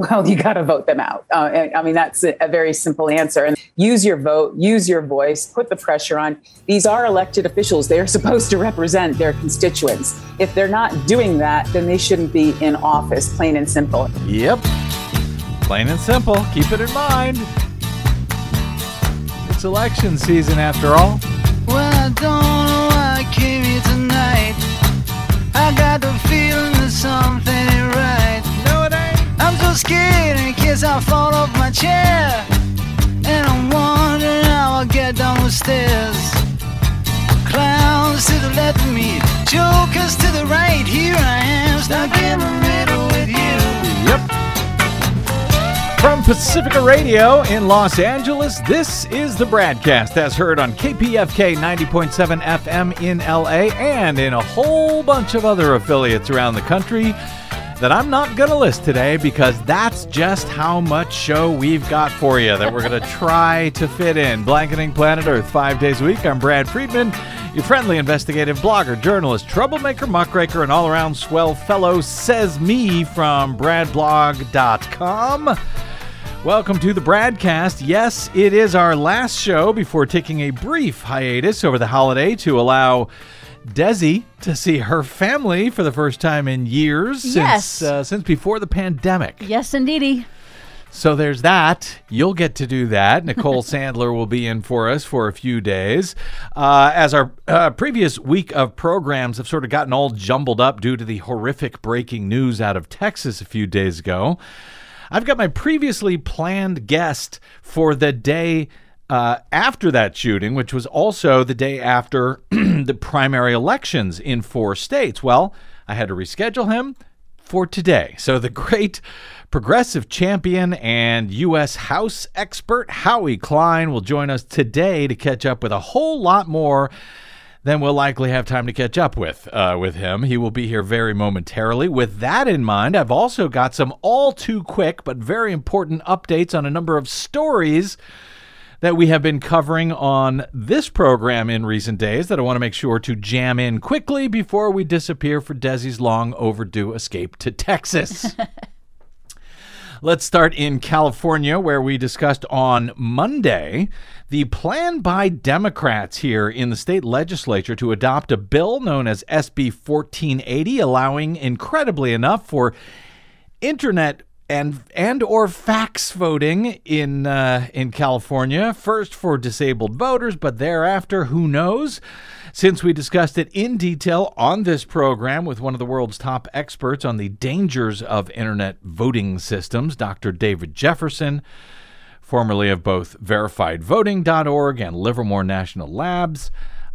Well, you got to vote them out. Uh, I mean, that's a, a very simple answer. And use your vote, use your voice, put the pressure on. These are elected officials. They are supposed to represent their constituents. If they're not doing that, then they shouldn't be in office, plain and simple. Yep. Plain and simple. Keep it in mind. It's election season after all. Well, I don't know why I came here tonight. I got the feeling that something ain't right. Scared in case I fall off my chair. And I'm wondering how I'll get down the stairs. Clowns to the left of me, jokers to the right. Here I am, stuck in the middle with you. Yep. From Pacifica Radio in Los Angeles, this is the BradCast as heard on KPFK 90.7 FM in LA and in a whole bunch of other affiliates around the country that I'm not going to list today because that's just how much show we've got for you that we're going to try to fit in. Blanketing Planet Earth five days a week. I'm Brad Friedman, your friendly investigative blogger, journalist, troublemaker, muckraker, and all around swell fellow, says me from bradblog.com. Welcome to the BradCast. Yes, it is our last show before taking a brief hiatus over the holiday to allow Desi to see her family for the first time in years Yes. since uh, since before the pandemic. Yes, indeedy. So there's that. You'll get to do that. Nicole Sandler will be in for us for a few days. Uh, as our uh, previous week of programs have sort of gotten all jumbled up due to the horrific breaking news out of Texas a few days ago, I've got my previously planned guest for the day uh, after that shooting, which was also the day after the primary elections in four states. Well, I had to reschedule him for today. So the great progressive champion and U.S. House expert Howie Klein will join us today to catch up with a whole lot more than we'll likely have time to catch up with uh, with him. He will be here very momentarily. With that in mind, I've also got some all too quick but very important updates on a number of stories that we have been covering on this program in recent days that I want to make sure to jam in quickly before we disappear for Desi's long overdue escape to Texas. Let's start in California, where we discussed on Monday the plan by Democrats here in the state legislature to adopt a bill known as SB 1480, allowing, incredibly enough, for internet and and or fax voting in uh, in California. First for disabled voters, but thereafter, who knows? Since we discussed it in detail on this program with one of the world's top experts on the dangers of internet voting systems, Dr. David Jefferson, formerly of both verifiedvoting.org and Livermore National Labs.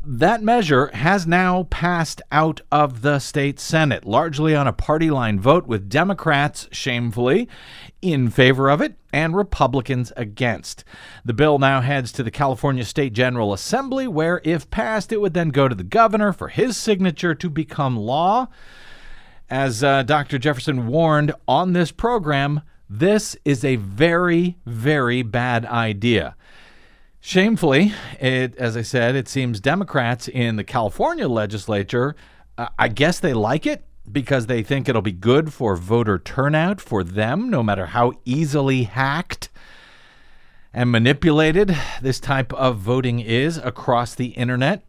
That measure has now passed out of the state Senate, largely on a party line vote, with Democrats shamefully in favor of it and Republicans against. The bill now heads to the California State General Assembly, where, if passed, it would then go to the governor for his signature to become law. As uh, Dr. Jefferson warned on this program, this is a very, very bad idea. Shamefully, it, as I said, it seems Democrats in the California legislature, uh, I guess they like it because they think it'll be good for voter turnout for them, no matter how easily hacked and manipulated this type of voting is across the internet,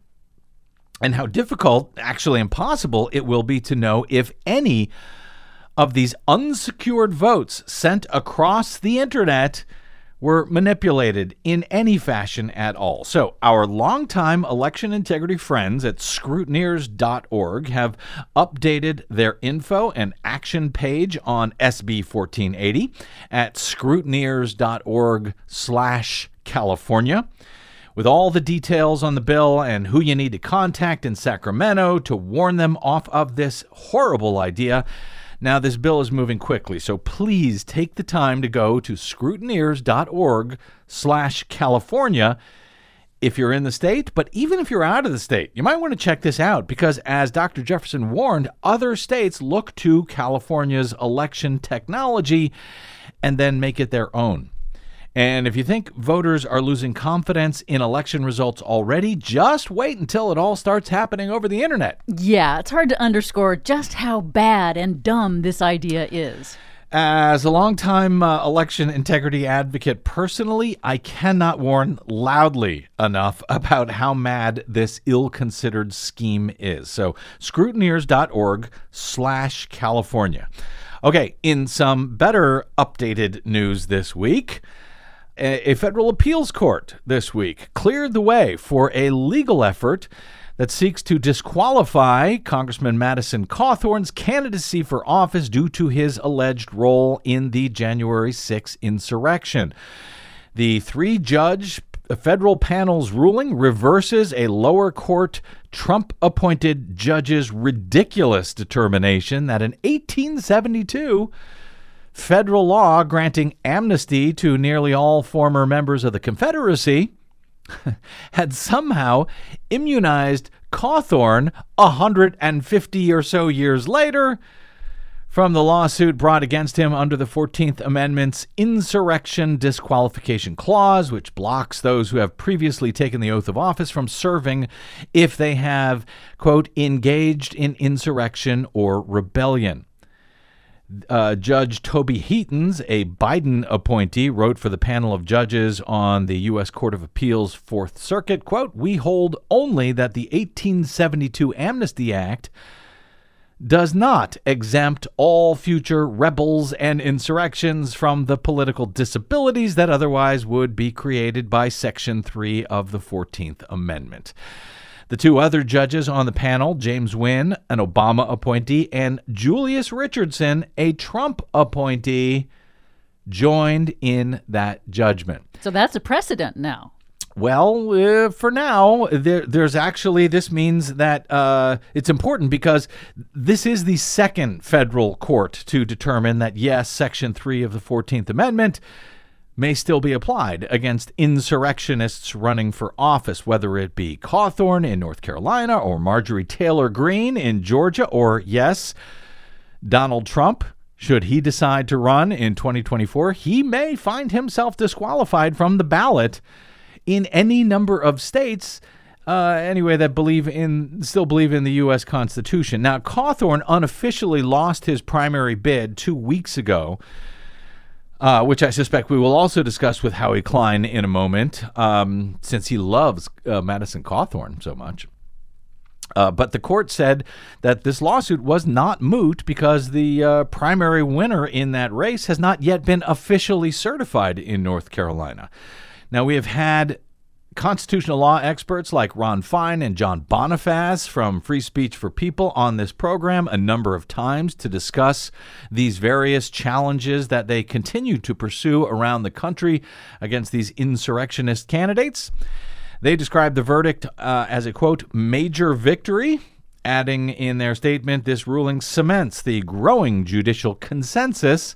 and how difficult, actually impossible, it will be to know if any of these unsecured votes sent across the internet were manipulated in any fashion at all. So, our longtime election integrity friends at scrutineers.org have updated their info and action page on SB 1480 at scrutineers.org slash California with all the details on the bill and who you need to contact in Sacramento to warn them off of this horrible idea. Now, this bill is moving quickly, so please take the time to go to scrutineers.org slash California if you're in the state, but even if you're out of the state, you might want to check this out because, as Dr. Jefferson warned, other states look to California's election technology and then make it their own. And if you think voters are losing confidence in election results already, just wait until it all starts happening over the internet. Yeah, it's hard to underscore just how bad and dumb this idea is. As a longtime uh, election integrity advocate, personally, I cannot warn loudly enough about how mad this ill-considered scheme is. So, scrutineers.org slash California. Okay, in some better updated news this week, a federal appeals court this week cleared the way for a legal effort that seeks to disqualify Congressman Madison Cawthorn's candidacy for office due to his alleged role in the January 6 insurrection. The three judge federal panel's ruling reverses a lower court Trump appointed judge's ridiculous determination that in 1872, federal law granting amnesty to nearly all former members of the Confederacy had somehow immunized Cawthorn 150 or so years later from the lawsuit brought against him under the 14th Amendment's Insurrection Disqualification Clause, which blocks those who have previously taken the oath of office from serving if they have, quote, engaged in insurrection or rebellion. Uh, Judge Toby Heytens, a Biden appointee, wrote for the panel of judges on the U.S. Court of Appeals Fourth Circuit, quote, We hold only that the 1872 Amnesty Act does not exempt all future rebels and insurrections from the political disabilities that otherwise would be created by Section 3 of the 14th Amendment. The two other judges on the panel, James Wynn, an Obama appointee, and Julius Richardson, a Trump appointee, joined in that judgment. So that's a precedent now. Well, uh, for now, there, there's actually, this means that uh, it's important because this is the second federal court to determine that, yes, Section 3 of the 14th Amendment may still be applied against insurrectionists running for office, whether it be Cawthorn in North Carolina or Marjorie Taylor Greene in Georgia, or yes, Donald Trump. Should he decide to run in 2024, he may find himself disqualified from the ballot in any number of states. Uh, anyway, that believe in still believe in the U.S. Constitution. Now, Cawthorn unofficially lost his primary bid two weeks ago uh, which I suspect we will also discuss with Howie Klein in a moment, um, since he loves uh, Madison Cawthorn so much. Uh, but the court said that this lawsuit was not moot because the uh, primary winner in that race has not yet been officially certified in North Carolina. Now, we have had constitutional law experts like Ron Fein and John Bonifaz from Free Speech for People on this program a number of times to discuss these various challenges that they continue to pursue around the country against these insurrectionist candidates. They describe the verdict uh, as a quote, major victory. Adding in their statement, this ruling cements the growing judicial consensus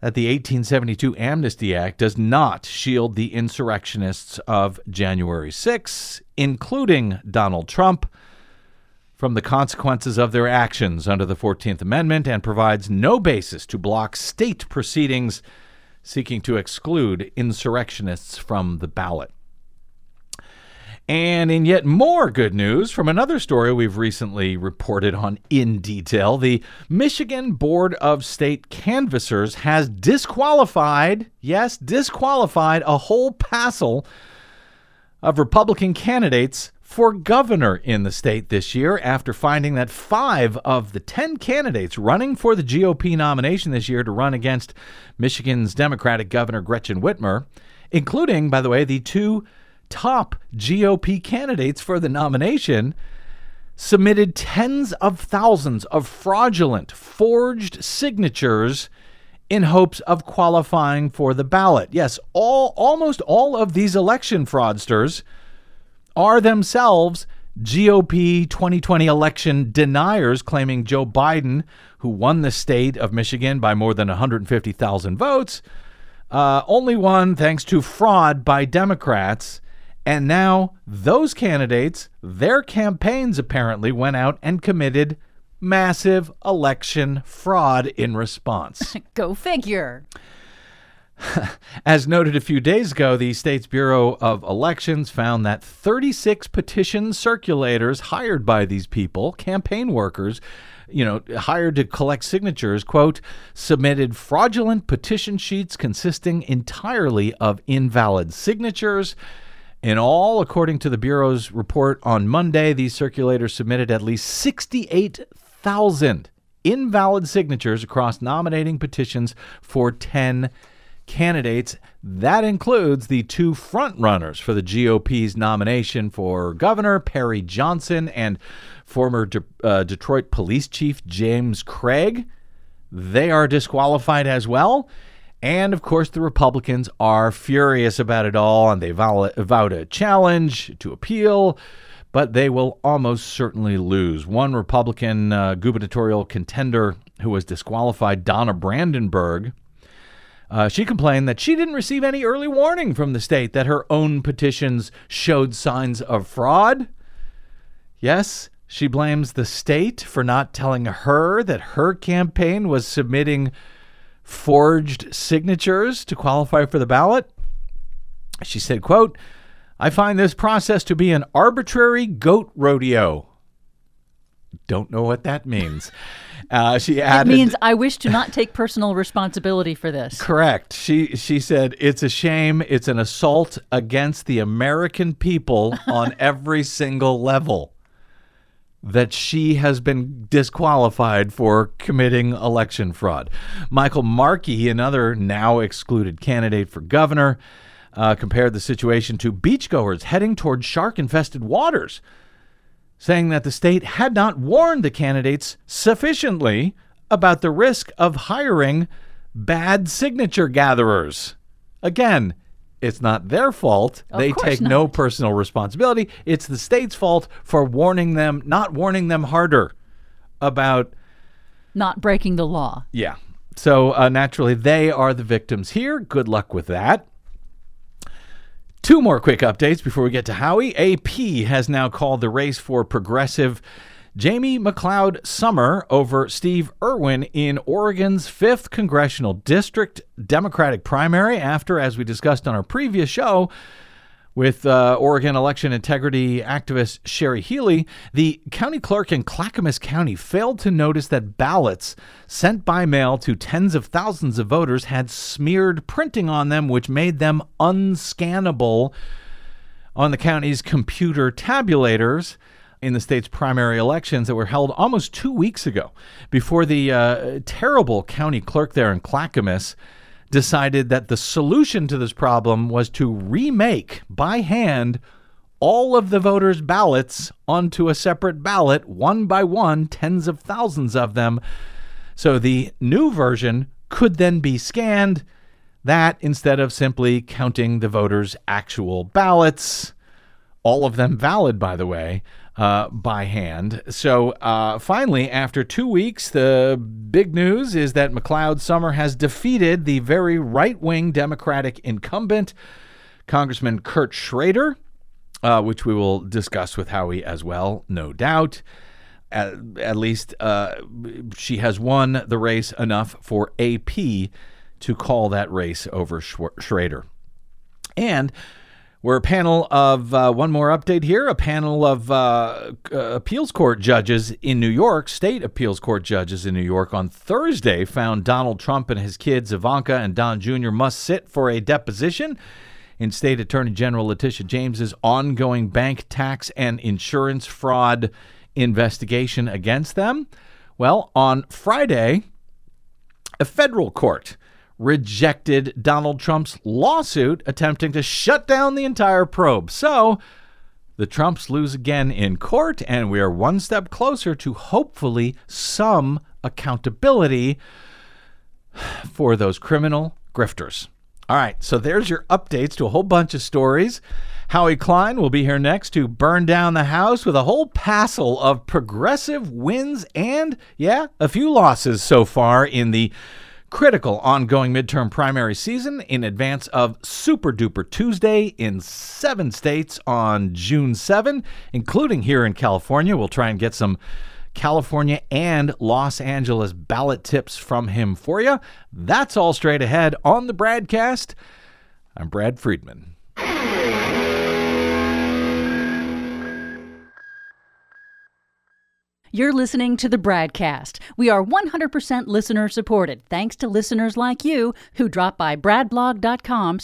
that the 1872 Amnesty Act does not shield the insurrectionists of January 6, including Donald Trump, from the consequences of their actions under the 14th Amendment and provides no basis to block state proceedings seeking to exclude insurrectionists from the ballot. And in yet more good news from another story we've recently reported on in detail, the Michigan Board of State Canvassers has disqualified, yes, disqualified a whole passel of Republican candidates for governor in the state this year after finding that five of the 10 candidates running for the GOP nomination this year to run against Michigan's Democratic Governor Gretchen Whitmer, including, by the way, the two top GOP candidates for the nomination submitted tens of thousands of fraudulent, forged signatures in hopes of qualifying for the ballot. Yes, all almost all of these election fraudsters are themselves GOP 2020 election deniers claiming Joe Biden, who won the state of Michigan by more than 150,000 votes, uh, only won thanks to fraud by Democrats and now those candidates, their campaigns apparently went out and committed massive election fraud in response. Go figure. As noted a few days ago, the state's Bureau of Elections found that 36 petition circulators hired by these people, campaign workers, you know, hired to collect signatures, quote, submitted fraudulent petition sheets consisting entirely of invalid signatures. In all, according to the Bureau's report on Monday, these circulators submitted at least 68,000 invalid signatures across nominating petitions for 10 candidates. That includes the two frontrunners for the GOP's nomination for governor, Perry Johnson, and former De- uh, Detroit police chief James Craig. They are disqualified as well. And of course, the Republicans are furious about it all and they vow, vowed a challenge to appeal, but they will almost certainly lose. One Republican uh, gubernatorial contender who was disqualified, Donna Brandenburg, uh, she complained that she didn't receive any early warning from the state that her own petitions showed signs of fraud. Yes, she blames the state for not telling her that her campaign was submitting forged signatures to qualify for the ballot. She said, quote, I find this process to be an arbitrary goat rodeo. Don't know what that means. Uh, she It added, means I wish to not take personal responsibility for this. Correct. She she said it's a shame. It's an assault against the American people on every single level. That she has been disqualified for committing election fraud. Michael Markey, another now excluded candidate for governor, uh, compared the situation to beachgoers heading toward shark infested waters saying that the state had not warned the candidates sufficiently about the risk of hiring bad signature gatherers. Again, it's not their fault. Of they take no personal responsibility. It's the state's fault for warning them, not warning them harder about Not breaking the law. yeah. So uh, naturally, they are the victims here. Good luck with that. Two more quick updates before we get to Howie. AP has now called the race for progressive Jamie McLeod Summer over Steve Irwin in Oregon's 5th Congressional District Democratic primary after, as we discussed on our previous show, with uh, Oregon election integrity activist Sherry Healy, the county clerk in Clackamas County failed to notice that ballots sent by mail to tens of thousands of voters had smeared printing on them, which made them unscannable on the county's computer tabulators in the state's primary elections that were held almost two weeks ago before the uh, terrible county clerk there in Clackamas decided that the solution to this problem was to remake by hand all of the voters' ballots onto a separate ballot, one by one, tens of thousands of them. So the new version could then be scanned, that instead of simply counting the voters' actual ballots, all of them valid, by the way, uh, by hand. So uh, finally, after two weeks, the big news is that McLeod Summer has defeated the very right wing Democratic incumbent, Congressman Kurt Schrader, uh, which we will discuss with Howie as well, no doubt. At, at least uh, she has won the race enough for AP to call that race over Schrader. And we're a panel of uh, one more update here a panel of uh, uh, appeals court judges in New York, state appeals court judges in New York, on Thursday found Donald Trump and his kids, Ivanka and Don Jr., must sit for a deposition in State Attorney General Letitia James's ongoing bank tax and insurance fraud investigation against them. Well, on Friday, a federal court rejected Donald Trump's lawsuit attempting to shut down the entire probe. So the Trumps lose again in court, and we are one step closer to hopefully some accountability for those criminal grifters. All right, so there's your updates to a whole bunch of stories. Howie Klein will be here next to burn down the house with a whole passel of progressive wins and, yeah, a few losses so far in the critical ongoing midterm primary season in advance of Super Duper Tuesday in seven states on June 7, including here in California. We'll try and get some California and Los Angeles ballot tips from him for you. That's all straight ahead on the BradCast. I'm Brad Friedman. You're listening to the Bradcast. We are 100% listener supported, thanks to listeners like you who drop by bradblog.com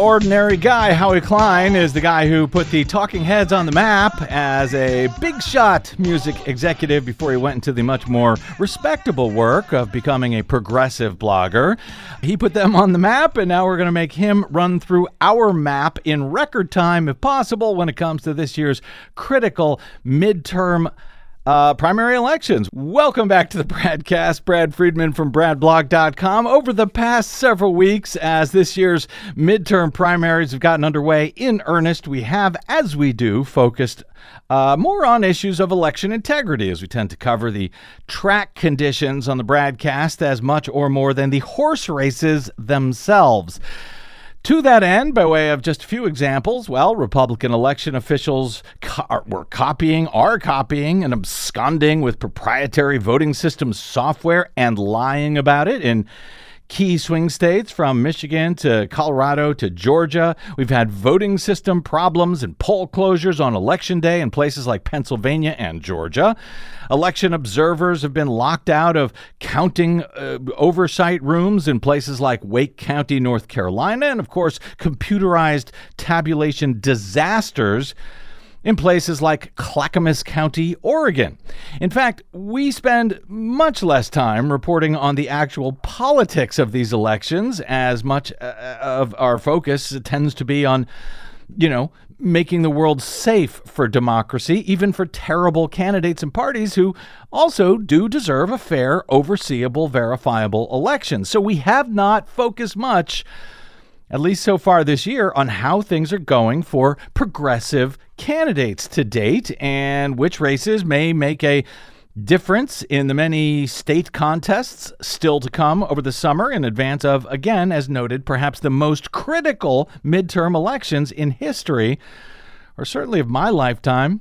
ordinary guy Howie Klein is the guy who put the Talking Heads on the map as a big shot music executive before he went into the much more respectable work of becoming a progressive blogger. He put them on the map, and now we're going to make him run through our map in record time, if possible, when it comes to this year's critical midterm uh, primary elections. Welcome back to the BradCast. Brad Friedman from BradBlog.com. Over the past several weeks, as this year's midterm primaries have gotten underway in earnest, we have, as we do, focused uh, more on issues of election integrity, as we tend to cover the track conditions on the BradCast as much or more than the horse races themselves. To that end, by way of just a few examples, well, Republican election officials co- were copying, are copying, and absconding with proprietary voting system software and lying about it in key swing states from Michigan to Colorado to Georgia. We've had voting system problems and poll closures on election day in places like Pennsylvania and Georgia. Election observers have been locked out of counting uh, oversight rooms in places like Wake County, North Carolina, and of course, computerized tabulation disasters in places like Clackamas County, Oregon. In fact, we spend much less time reporting on the actual politics of these elections, as much uh, of our focus tends to be on, you know, making the world safe for democracy, even for terrible candidates and parties who also do deserve a fair, overseeable, verifiable election. So we have not focused much at least so far this year, on how things are going for progressive candidates to date and which races may make a difference in the many state contests still to come over the summer in advance of, again, as noted, perhaps the most critical midterm elections in history, or certainly of my lifetime.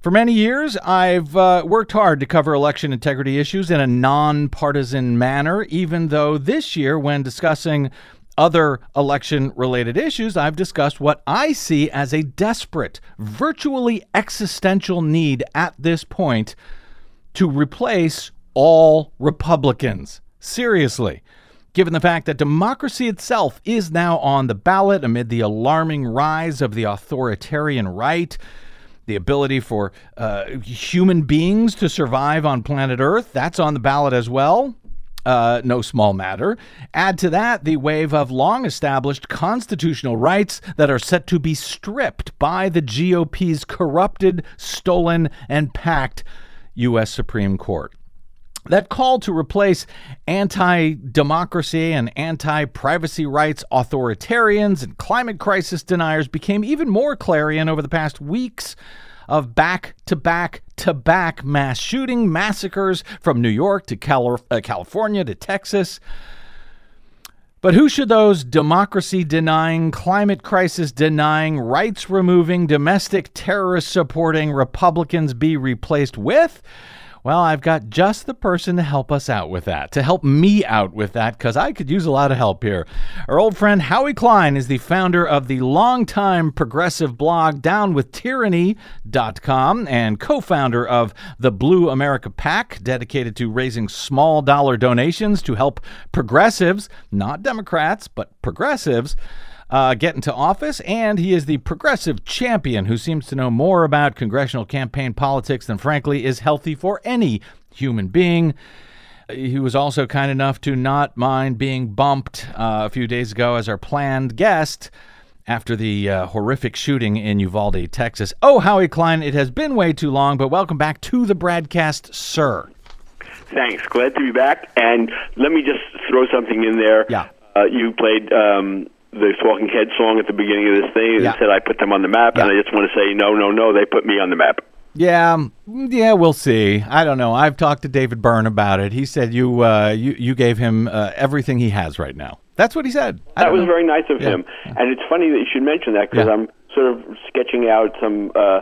For many years, I've uh, worked hard to cover election integrity issues in a nonpartisan manner, even though this year, when discussing other election related issues, I've discussed what I see as a desperate, virtually existential need at this point to replace all Republicans. Seriously. Given the fact that democracy itself is now on the ballot amid the alarming rise of the authoritarian right, the ability for uh, human beings to survive on planet Earth, that's on the ballot as well. Uh, no small matter. Add to that the wave of long established constitutional rights that are set to be stripped by the GOP's corrupted, stolen, and packed U.S. Supreme Court. That call to replace anti democracy and anti privacy rights authoritarians and climate crisis deniers became even more clarion over the past weeks of back to back to back mass shooting massacres from New York to Cali- uh, California to Texas. But who should those democracy denying, climate crisis denying, rights removing, domestic terrorist supporting Republicans be replaced with? Well, I've got just the person to help us out with that, to help me out with that, because I could use a lot of help here. Our old friend Howie Klein is the founder of the longtime progressive blog downwithtyranny.com and co founder of the Blue America Pack, dedicated to raising small dollar donations to help progressives, not Democrats, but progressives uh, get into office, and he is the progressive champion who seems to know more about congressional campaign politics than, frankly, is healthy for any human being. He was also kind enough to not mind being bumped uh, a few days ago as our planned guest after the uh, horrific shooting in Uvalde, Texas. Oh, Howie Klein, it has been way too long, but welcome back to the BradCast, sir. Thanks. Glad to be back. And let me just throw something in there. Yeah. Uh, you played um, the Talking Head song at the beginning of this thing and Yeah. said I put them on the map. And I just want to say, no, no, no, they put me on the map. Yeah, mm, yeah, we'll see. I don't know. I've talked to David Byrne about it. He said you uh, you you gave him uh, everything he has right now. That's what he said. I That was know. very nice of Yeah. him, and it's funny that you should mention that because Yeah. I'm sort of sketching out some uh,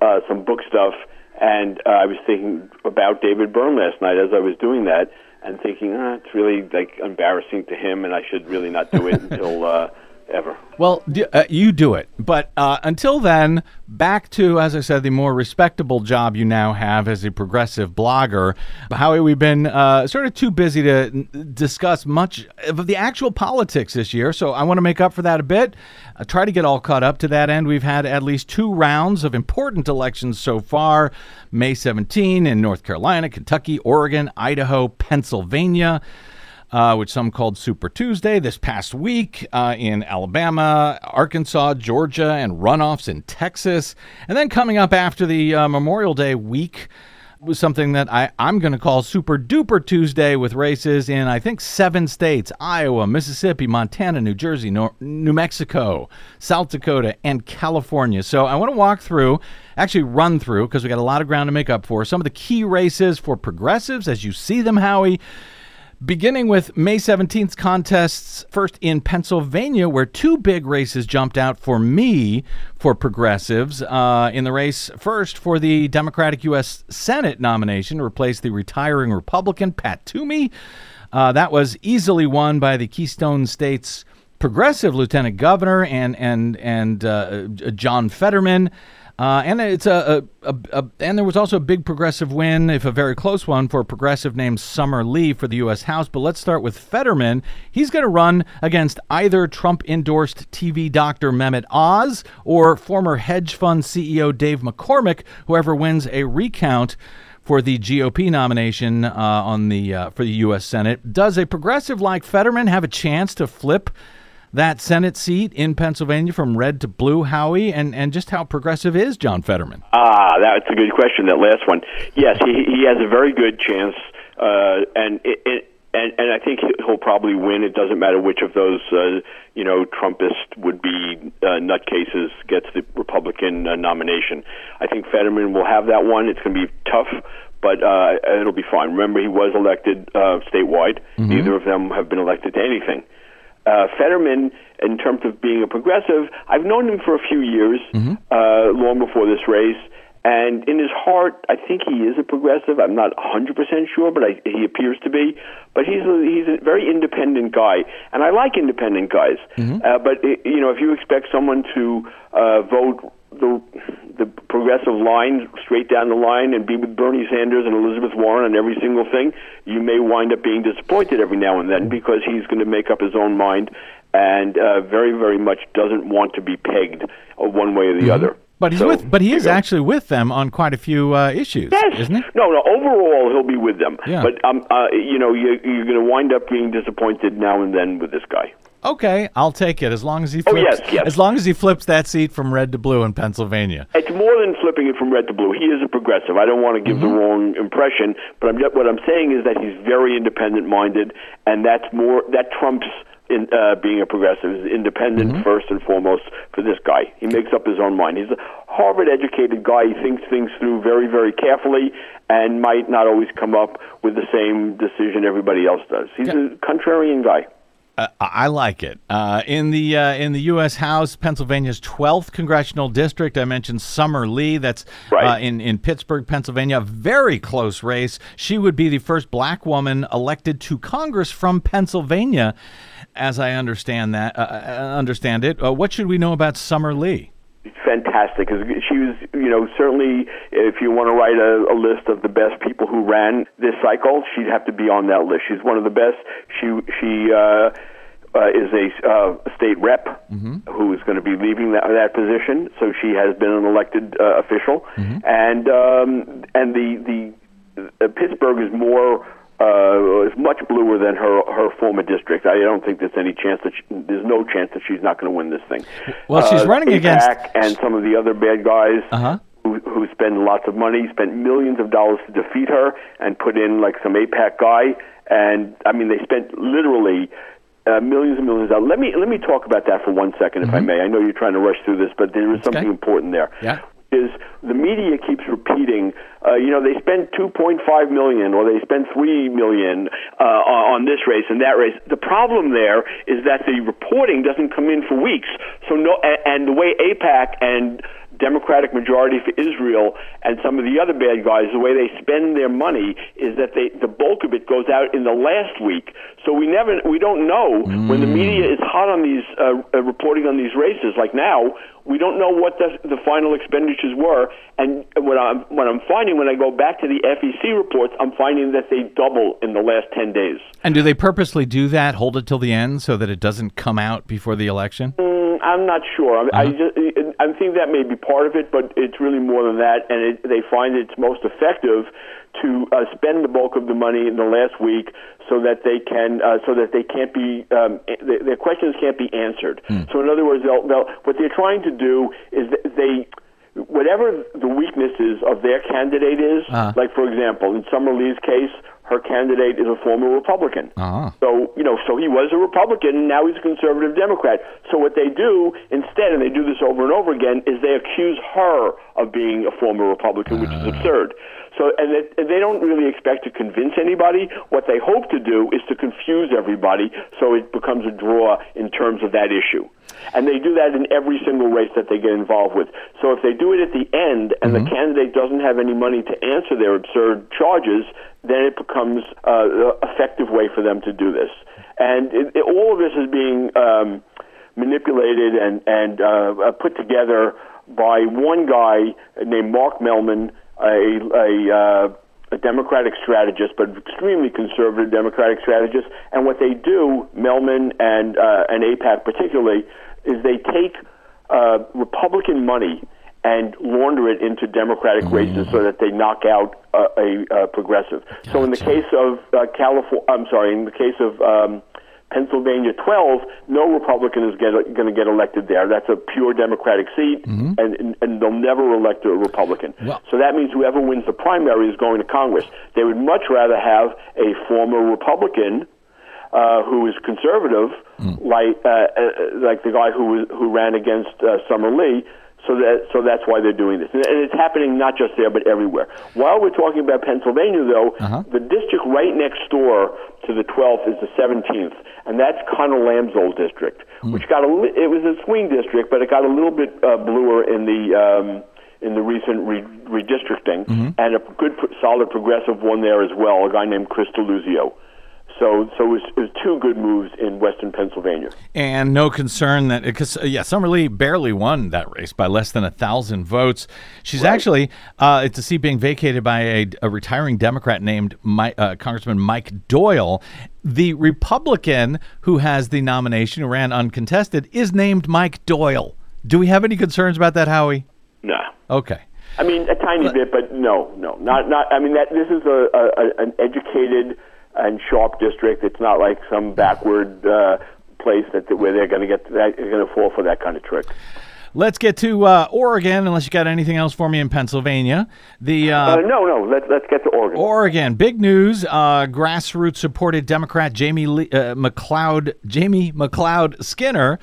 uh, some book stuff, and uh, I was thinking about David Byrne last night as I was doing that, and thinking, ah, it's really like embarrassing to him, and I should really not do it until uh, ever. Well, uh, you do it. But uh, until then, back to, as I said, the more respectable job you now have as a progressive blogger. Howie, we've been uh, sort of too busy to n- discuss much of the actual politics this year. So I want to make up for that a bit. Uh, try to get all caught up to that end. We've had at least two rounds of important elections so far May 17 in North Carolina, Kentucky, Oregon, Idaho, Pennsylvania uh, which some called Super Tuesday this past week uh, in Alabama, Arkansas, Georgia, and runoffs in Texas. And then coming up after the uh, Memorial Day week was something that I, I'm going to call Super Duper Tuesday with races in, I think, seven states Iowa, Mississippi, Montana, New Jersey, Nor- New Mexico, South Dakota, and California. So I want to walk through, actually run through, because we got a lot of ground to make up for, some of the key races for progressives as you see them, Howie. Beginning with May 17th contests, first in Pennsylvania, where two big races jumped out for me for progressives. Uh, in the race, first for the Democratic U.S. Senate nomination to replace the retiring Republican Pat Toomey. Uh, that was easily won by the Keystone State's progressive lieutenant governor and and and uh, John Fetterman. Uh, and it's a, a, a, a and there was also a big progressive win, if a very close one, for a progressive named Summer Lee for the U.S. House. But let's start with Fetterman. He's going to run against either Trump-endorsed TV doctor Mehmet Oz or former hedge fund CEO Dave McCormick, whoever wins a recount for the GOP nomination uh, on the uh, for the U.S. Senate. Does a progressive like Fetterman have a chance to flip? That Senate seat in Pennsylvania from red to blue, Howie, and, and just how progressive is John Fetterman? Ah, that's a good question. That last one, yes, he he has a very good chance, uh, and it, it and and I think he'll probably win. It doesn't matter which of those uh, you know Trumpist would be uh, nutcases gets the Republican uh, nomination. I think Fetterman will have that one. It's going to be tough. But uh, it'll be fine. Remember, he was elected uh, statewide. Neither of them have been elected to anything uh, Fetterman, in terms of being a progressive, I've known him for a few years, uh, long before this race. And in his heart, I think he is a progressive. I'm not 100% sure, but I, he appears to be. But he's a, he's a very independent guy, and I like independent guys. Uh, but i you know, if you expect someone to uh, vote the the progressive line straight down the line and be with Bernie Sanders and Elizabeth Warren on every single thing, you may wind up being disappointed every now and then because he's going to make up his own mind and uh, very very much doesn't want to be pegged uh, one way or the other. But he's So, with, but he is you actually with them on quite a few uh, issues, Yes. isn't he? No, no. Overall, he'll be with them. Yeah. But um, uh, you know, you, you're going to wind up being disappointed now and then with this guy. Okay, I'll take it as long as he flips, Oh, flips. yes, yes. As long as he flips that seat from red to blue in Pennsylvania. It's more than flipping it from red to blue. He is a progressive. I don't want to give the wrong impression, but I'm, what I'm saying is that he's very independent-minded, and that's more that trumps in uh, being a progressive. Is independent first and foremost for this guy. He makes up his own mind. He's a Harvard-educated guy. He thinks things through very, very carefully, and might not always come up with the same decision everybody else does. He's a contrarian guy. Uh, I like it. Uh, in the uh, in the U.S. House, Pennsylvania's 12th congressional district, I mentioned Summer Lee. That's Right. uh, in in Pittsburgh, Pennsylvania. A very close race. She would be the first black woman elected to Congress from Pennsylvania, as I understand that. Uh, uh, understand it. Uh, what should we know about Summer Lee? fantastic. She was, you know, certainly if you want to write a, a list of the best people who ran this cycle, she'd have to be on that list. She's one of the best. She she uh, uh, is a uh, state rep who is going to be leaving that, that position. So she has been an elected uh, official, and um, and the the uh, Pittsburgh is more. Uh, is much bluer than her her former district. I don't think there's any chance that she, there's no chance that she's not going to win this thing. Well, she's Uh, running against- and some of the other bad guys Uh-huh. who, who spend lots of money, spent millions of dollars to defeat her, and put in like some AIPAC guy. And I mean, they spent literally uh, millions and millions of dollars. Let me let me talk about that for one second, if I may. I know you're trying to rush through this, but there is something Mm-hmm. okay. important there. Yeah. is the media keeps repeating, uh, you know, they spent 2.5 million or they spent 3 million uh, on this race and that race. The problem there is that the reporting doesn't come in for weeks. So no, and, and the way AIPAC and Democratic majority for Israel and some of the other bad guys, the way they spend their money is that they the bulk of it goes out in the last week. So we never we don't know when the media is hot on these uh, uh, reporting on these races. Like now, we don't know what the, the final expenditures were. And what I'm what I'm finding when I go back to the FEC reports, I'm finding that they double in the last ten days. And do they purposely do that, hold it till the end so that it doesn't come out before the election? Mm, I'm not sure. I, I just I think that may be part of it, but it's really more than that. And it, they find it's most effective to uh, spend the bulk of the money in the last week, so that they can, uh, so that they can't be, um, th- their questions can't be answered. So in other words, they'll, they'll, what they're trying to do is th- they. Whatever the weaknesses of their candidate is, like for example, in Summer Lee's case, her candidate is a former Republican. Uh-huh. So, you know, so he was a Republican, and now he's a conservative Democrat. So what they do instead, and they do this over and over again, is they accuse her of being a former Republican, which is absurd. So, and they, and they don't really expect to convince anybody. What they hope to do is to confuse everybody so it becomes a draw in terms of that issue. And they do that in every single race that they get involved with. So if they do it at the end and the candidate doesn't have any money to answer their absurd charges, then it becomes uh, an effective way for them to do this. And it, it, all of this is being um, manipulated and, and uh, uh, put together by one guy named Mark Mellman, a, a, uh, a Democratic strategist, but extremely conservative Democratic strategist. And what they do, Mellman and, uh, and AIPAC particularly, is they take uh, Republican money and launder it into Democratic races so that they knock out uh, a uh, progressive. So in the case of uh, California, I'm sorry, in the case of um, Pennsylvania 12, no Republican is going to get elected there. That's a pure Democratic seat, and, and, and they'll never elect a Republican. Well- so that means whoever wins the primary is going to Congress. They would much rather have a former Republican uh, who is conservative, like uh, uh, like the guy who was, who ran against uh, Summer Lee. So that so that's why they're doing this, and, it's happening not just there but everywhere. While we're talking about Pennsylvania, though, the district right next door to the 12th is the 17th, and that's Connor Lamb's old district, which got a li- it was a swing district, but it got a little bit uh, bluer in the. Um, in the recent re- redistricting, and a good, solid progressive one there as well. A guy named Chris DeLuzio. So, so it was, it was two good moves in Western Pennsylvania. And no concern that because uh, yeah, Summer Lee barely won that race by less than a thousand votes. She's actually uh, it's a seat being vacated by a, a retiring Democrat named Mi- uh, Congressman Mike Doyle. The Republican who has the nomination, who ran uncontested, is named Mike Doyle. Do we have any concerns about that, Howie? Nah. Okay. I mean, a tiny bit, but no, no, not not. I mean, that this is a, a an educated and sharp district. It's not like some backward uh, place that where they're going to get that they're going to fall for that kind of trick. Let's get to uh, Oregon, unless you got anything else for me in Pennsylvania. The uh, Uh, no, no. Let's let's get to Oregon. Oregon, big news. Uh, grassroots supported Democrat Jamie Lee, uh, McLeod, Jamie McLeod Skinner,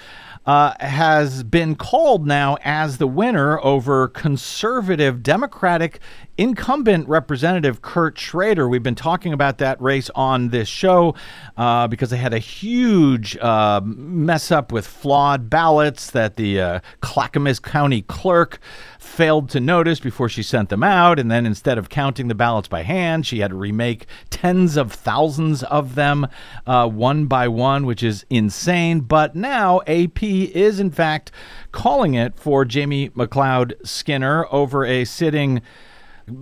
uh, has been called now as the winner over conservative Democratic incumbent representative Kurt Schrader. We've been talking about that race on this show uh, because they had a huge uh, mess up with flawed ballots that the uh, Clackamas County clerk failed to notice before she sent them out. And then instead of counting the ballots by hand, she had to remake tens of thousands of them uh, one by one, which is insane. But now AP is, in fact, calling it for Jamie McLeod Skinner over a sitting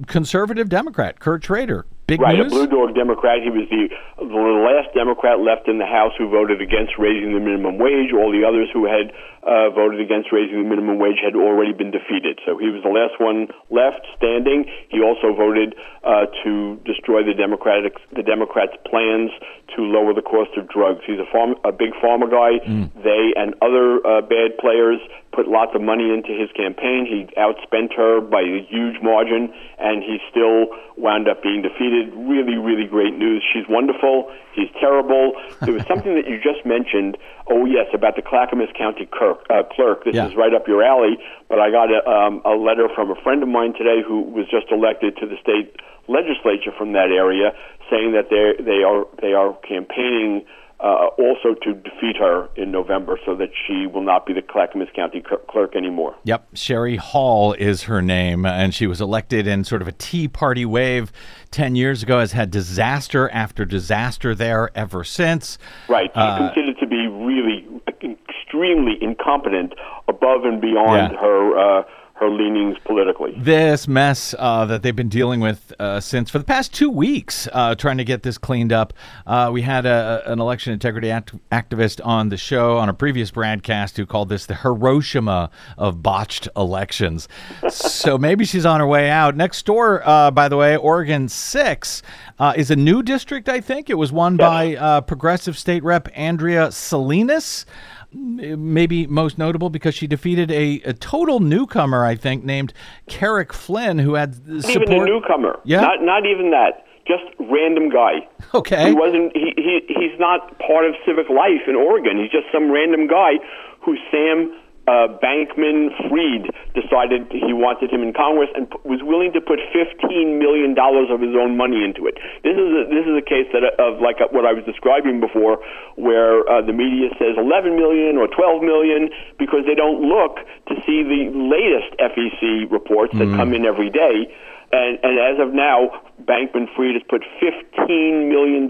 conservative Democrat, Kurt Schrader. Big Right, news. a blue dog Democrat. He was the, the last Democrat left in the House who voted against raising the minimum wage. All the others who had uh, voted against raising the minimum wage had already been defeated. So he was the last one left standing. He also voted uh, to destroy the Democratic the Democrats' plans to lower the cost of drugs. He's a farm a big pharma guy. They and other uh, bad players put lots of money into his campaign. He outspent her by a huge margin, and he still wound up being defeated. Really, really great news. She's wonderful. He's terrible. There was something that you just mentioned. Oh yes, about the Clackamas County clerk. Uh, clerk. This Yeah. is right up your alley. But I got a, um, a letter from a friend of mine today who was just elected to the state legislature from that area, saying that they they are they are campaigning uh, also to defeat her in November, so that she will not be the Clackamas County cl- clerk anymore. Yep, Sherry Hall is her name, and she was elected in sort of a Tea Party wave 10 years ago, has had disaster after disaster there ever since. Right. She's Uh, considered to be really extremely incompetent, above and beyond Yeah. her uh, her leanings politically. This mess uh, that they've been dealing with uh, since for the past two weeks, uh, trying to get this cleaned up. Uh, we had a, an election integrity act- activist on the show on a previous broadcast who called this the Hiroshima of botched elections. so maybe she's on her way out. Next door, uh, by the way, Oregon 6 uh, is a new district, I think. It was won by uh, progressive state rep Andrea Salinas maybe most notable because she defeated a, a total newcomer, I think, named Carrick Flynn, who had Not support. even a newcomer. Yeah. Not not even that. Just random guy. Okay. He wasn't. He, he he's not part of civic life in Oregon. He's just some random guy who Sam uh, Bankman Fried decided he wanted him in Congress and p- was willing to put fifteen million dollars of his own money into it. This is a, this is a case that of like what I was describing before, where uh, the media says eleven million or twelve million because they don't look to see the latest FEC reports that come in every day. And, and as of now, Bankman Fried has put $15 million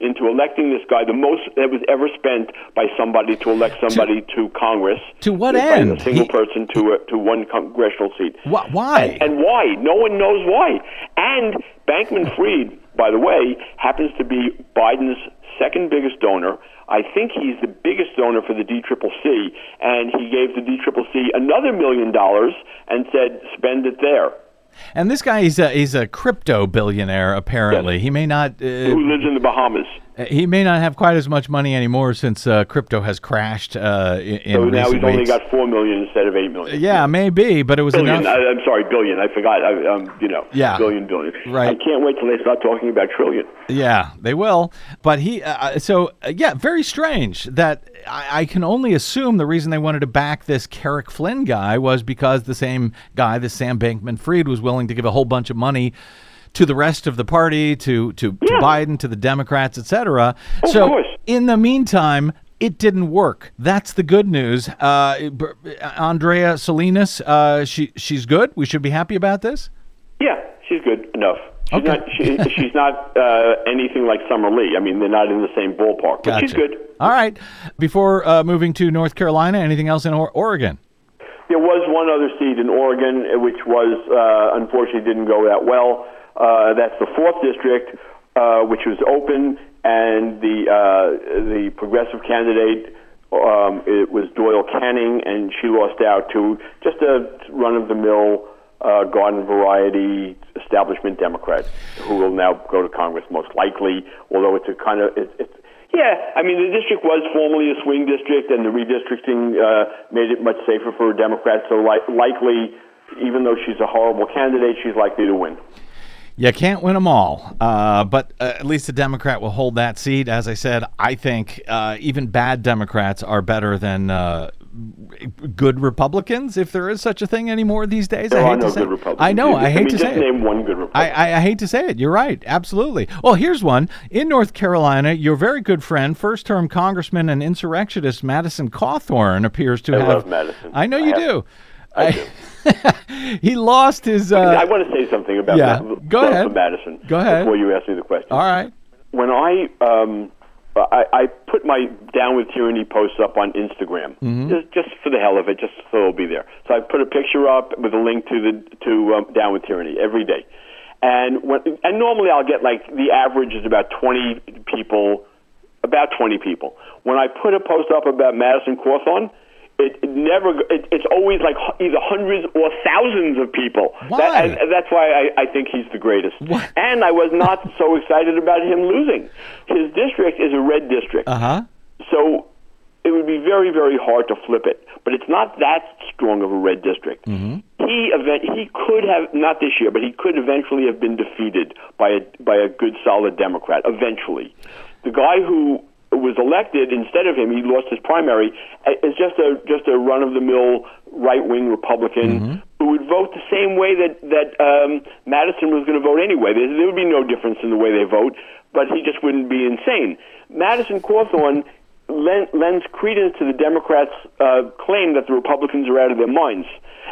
into electing this guy, the most that was ever spent by somebody to elect somebody to, Congress. To what end? A single He- person to, a, to one congressional seat. Wh- why? And, and why? No one knows why. And Bankman Fried, by the way, happens to be Biden's second biggest donor. I think he's the biggest donor for the DCCC, and he gave the DCCC another million dollars and said, spend it there. And this guy, he's a, he's a crypto billionaire, apparently. Yes. He may not. Uh, Who lives in the Bahamas? He may not have quite as much money anymore since uh, crypto has crashed uh, in, So now he's only weeks. got four million instead of eight million. yeah, maybe, but it was billion. enough. I, I'm sorry, billion. I forgot. I, um, you know, Yeah. billion, billion. Right. I can't wait till they start talking about trillion. Yeah, they will. But he, uh, so uh, yeah, very strange that I, I can only assume the reason they wanted to back this Carrick Flynn guy was because the same guy, the Sam Bankman Fried, was willing to give a whole bunch of money to the rest of the party, to to, to Biden, to the Democrats, etc. Of so course. in the meantime. It didn't work. That's the good news. Uh, Andrea Salinas, uh, she she's good. We should be happy about this. Yeah, she's good enough. She's Okay. not. She, she's not uh, anything like Summer Lee. I mean, they're not in the same ballpark, but she's good. All right. Before uh, moving to North Carolina, anything else in or- Oregon? There was one other seat in Oregon, which was uh, unfortunately didn't go that well. Uh, that's the fourth district, uh, which was open, and the uh, the progressive candidate um, it was Doyle Canning, and she lost out to just a run of the mill uh, garden variety establishment Democrat, who will now go to Congress most likely. Although it's a kind of it's, it's yeah, I mean, the district was formerly a swing district, and the redistricting uh, made it much safer for Democrats. So, li- likely, even though she's a horrible candidate, she's likely to win. You can't win them all, uh, but uh, at least a Democrat will hold that seat. As I said, I think uh, even bad Democrats are better than uh, good Republicans, if there is such a thing anymore these days. There I are hate no to say good it. Republicans. I know. I I hate to just say it. name one good Republican. I, I hate to say it. You're right. Absolutely. Well, here's one. In North Carolina, your very good friend, first term Congressman and insurrectionist Madison Cawthorn appears to I have. love Madison. I know I you have- do. I do. he lost his. Uh, I want to say something about yeah. that. Go ahead. Madison. Go ahead. Before you ask me the question. all right. when I um, I, I put my Down with Tyranny posts up on Instagram, Mm-hmm. just, just for the hell of it, just so it'll be there. So I put a picture up with a link to the to um, Down with Tyranny every day, and when and normally I'll get like the average is about twenty people, about twenty people. When I put a post up about Madison Cawthorn. It, it never. It, it's always like either hundreds or thousands of people. Why? That, and that's why I, I think he's the greatest. What? And I was not so excited about him losing. His district is a red district. Uh huh. So it would be very, very hard to flip it. But it's not that strong of a red district. Mm-hmm. He event he could have not this year, but he could eventually have been defeated by a by a good solid Democrat. Eventually, the guy who was elected instead of him, he lost his primary. Is just a just a run of the mill right wing Republican who would vote the same way that that um, Madison was going to vote anyway. There, there would be no difference in the way they vote, but he just wouldn't be insane. Madison Cawthorn len- lends credence to the Democrats' uh, claim that the Republicans are out of their minds,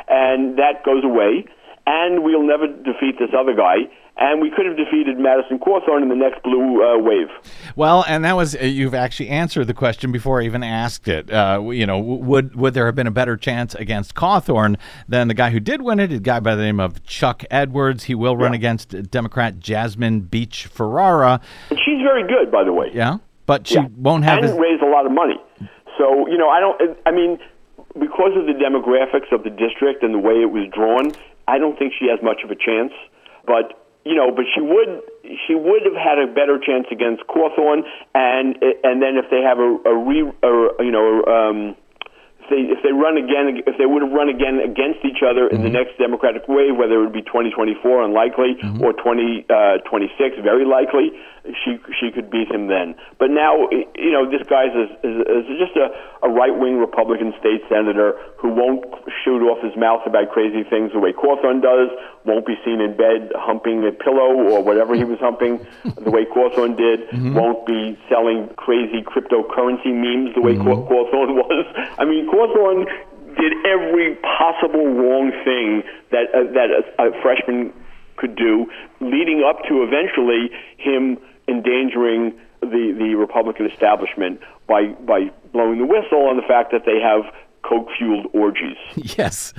and that goes away. And we'll never defeat this other guy. And we could have defeated Madison Cawthorn in the next blue uh, wave. Well, and that was uh, you've actually answered the question before I even asked it. Uh, you know, would would there have been a better chance against Cawthorn than the guy who did win it, a guy by the name of Chuck Edwards? He will run against Democrat Jasmine Beach Ferrara. And she's very good, by the way. Yeah, but she Yeah. won't have. and His, raise a lot of money. So you know, I don't. I mean, because of the demographics of the district and the way it was drawn, I don't think she has much of a chance. But you know, but she would. She would have had a better chance against Cawthorn, and and then if they have a, a re, or you know. Um, if they, if they run again, if they would have run again against each other in the mm-hmm. next Democratic wave, whether it would be 2024, unlikely, mm-hmm. or 2026, uh, very likely, she she could beat him then. But now, you know, this guy's is, is, is just a, a right wing Republican state senator who won't shoot off his mouth about crazy things the way Cawthorn does, won't be seen in bed humping a pillow or whatever he was humping the way Cawthorn did, won't be selling crazy cryptocurrency memes the way Caw Cawthorn was. I mean, Cawthorn did every possible wrong thing that uh, that a, a freshman could do, leading up to eventually him endangering the the Republican establishment by by blowing the whistle on the fact that they have coke fueled orgies. yes.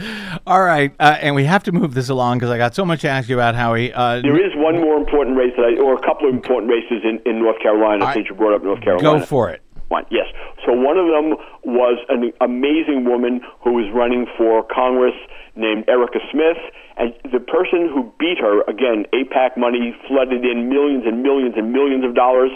All right, uh, and we have to move this along because I got so much to ask you about, Howie. Uh, There is one more important race that I, or a couple of important races in, in North Carolina. I- since you brought up North Carolina, go for it. One, yes. So one of them was an amazing woman who was running for Congress named Erica Smith, and the person who beat her, again, AIPAC money flooded in millions and millions and millions of dollars,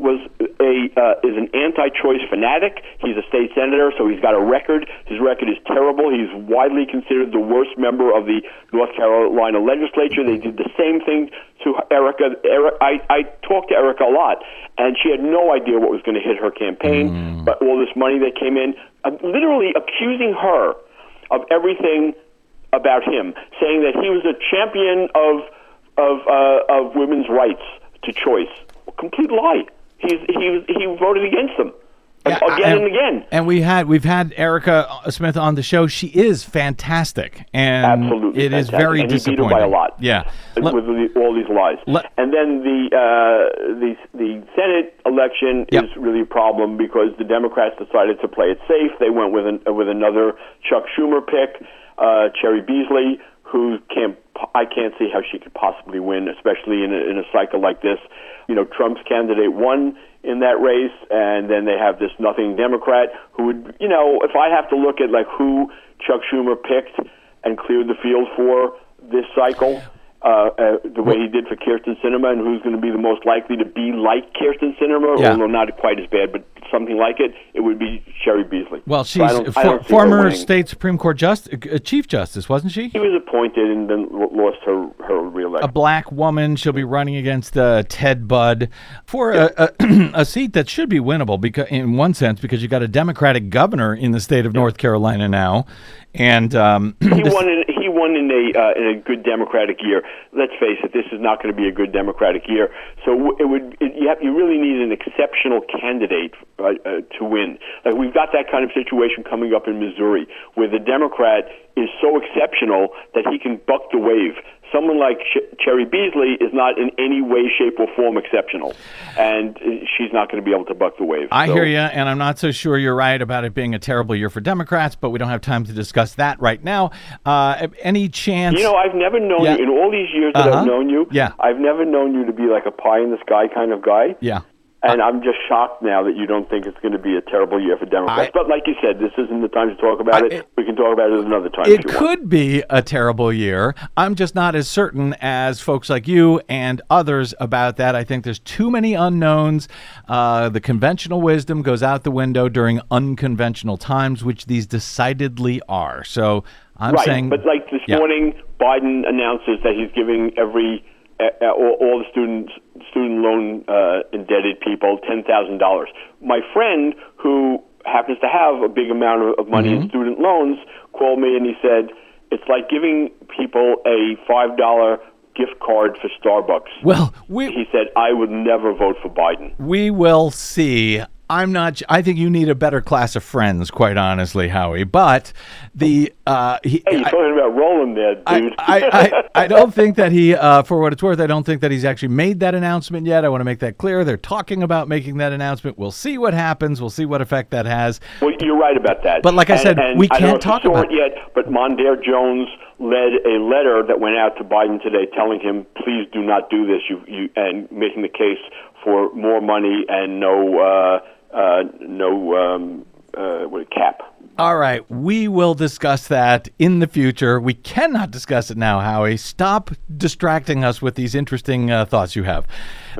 was a uh, is an anti-choice fanatic. He's a state senator, so he's got a record. His record is terrible. He's widely considered the worst member of the North Carolina legislature. They did the same thing to Erica. Eric, I, I talked to Erica a lot, and she had no idea what was going to hit her campaign. But all this money that came in, uh, literally accusing her of everything about him, saying that he was a champion of of uh, of women's rights to choice. Complete lie. He's he was he voted against them Yeah, again and, again. And we had we've had Erica Smith on the show. She is fantastic, and Absolutely, it is fantastic. very and he beat her disappointing. by a lot. Yeah. Let- with the, all these lies. Let- and then the uh, the the Senate election Yep. is really a problem because the Democrats decided to play it safe. They went with an, with another Chuck Schumer pick, uh, Cheri Beasley, who can't I can't see how she could possibly win, especially in a, in a cycle like this. You know, Trump's candidate won in that race, and then they have this nothing Democrat who would, you know, if I have to look at like who Chuck Schumer picked and cleared the field for this cycle, uh, uh, the way he did for Kyrsten Sinema, and who's going to be the most likely to be like Kyrsten Sinema, Yeah. although not quite as bad, but something like it, it would be Cheri Beasley. well, she's don't- for, don't see her former state Supreme Court just, uh, Chief Justice, wasn't she? She was appointed and then lost her her reelection. a black woman. She'll be running against uh, Ted Budd for a, a, a seat that should be winnable because, in one sense, because you've got a Democratic governor in the state of North Carolina now, and um, he won in won in a uh, in a good Democratic year. Let's face it, this is not going to be a good Democratic year. So it would it, you, have, you really need an exceptional candidate uh, uh, to win. Like we've got that kind of situation coming up in Missouri, where the Democrat is so exceptional that he can buck the wave. Someone like Ch- Cheri Beasley is not in any way, shape, or form exceptional, and she's not going to be able to buck the wave. I So- hear you, and I'm not so sure you're right about it being a terrible year for Democrats, but we don't have time to discuss that right now. Uh, any chance? You know, I've never known Yeah. you in all these years that Uh-huh. I've known you. Yeah. I've never known you to be like a pie in the sky kind of guy. yeah. And I'm just shocked now that you don't think it's going to be a terrible year for Democrats. I- but like you said, this isn't the time to talk about I- it. We can talk about it another time It you want. could be a terrible year. I'm just not as certain as folks like you and others about that. I think there's too many unknowns. Uh, the conventional wisdom goes out the window during unconventional times, which these decidedly are. So I'm right, saying, but like this Yeah. morning, Biden announces that he's giving every uh, uh, all, all the students student loan uh, indebted people ten thousand dollars. My friend who happens to have a big amount of, money Mm-hmm. in student loans called me and he said it's like giving people a five dollar gift card for Starbucks. well, we He said I would never vote for Biden. we will see. I'm not. I think you need a better class of friends, quite honestly, Howie. But the uh, he, Hey, you're I- talking about Roland there, dude. I, I, I, I don't think that he, uh, for what it's worth, I don't think that he's actually made that announcement yet. I want to make that clear. They're talking about making that announcement. We'll see what happens. We'll see what effect that has. Well, you're right about that. But like I And- said, and we I don't know can't talk about- it yet. But Mondaire Jones led a letter that went out to Biden today, telling him, "Please do not do this," you, you, and making the case for more money and no uh, no um, uh, what, a cap. All right, we will discuss that in the future. We cannot discuss it now, Howie. Stop distracting us with these interesting uh, thoughts you have.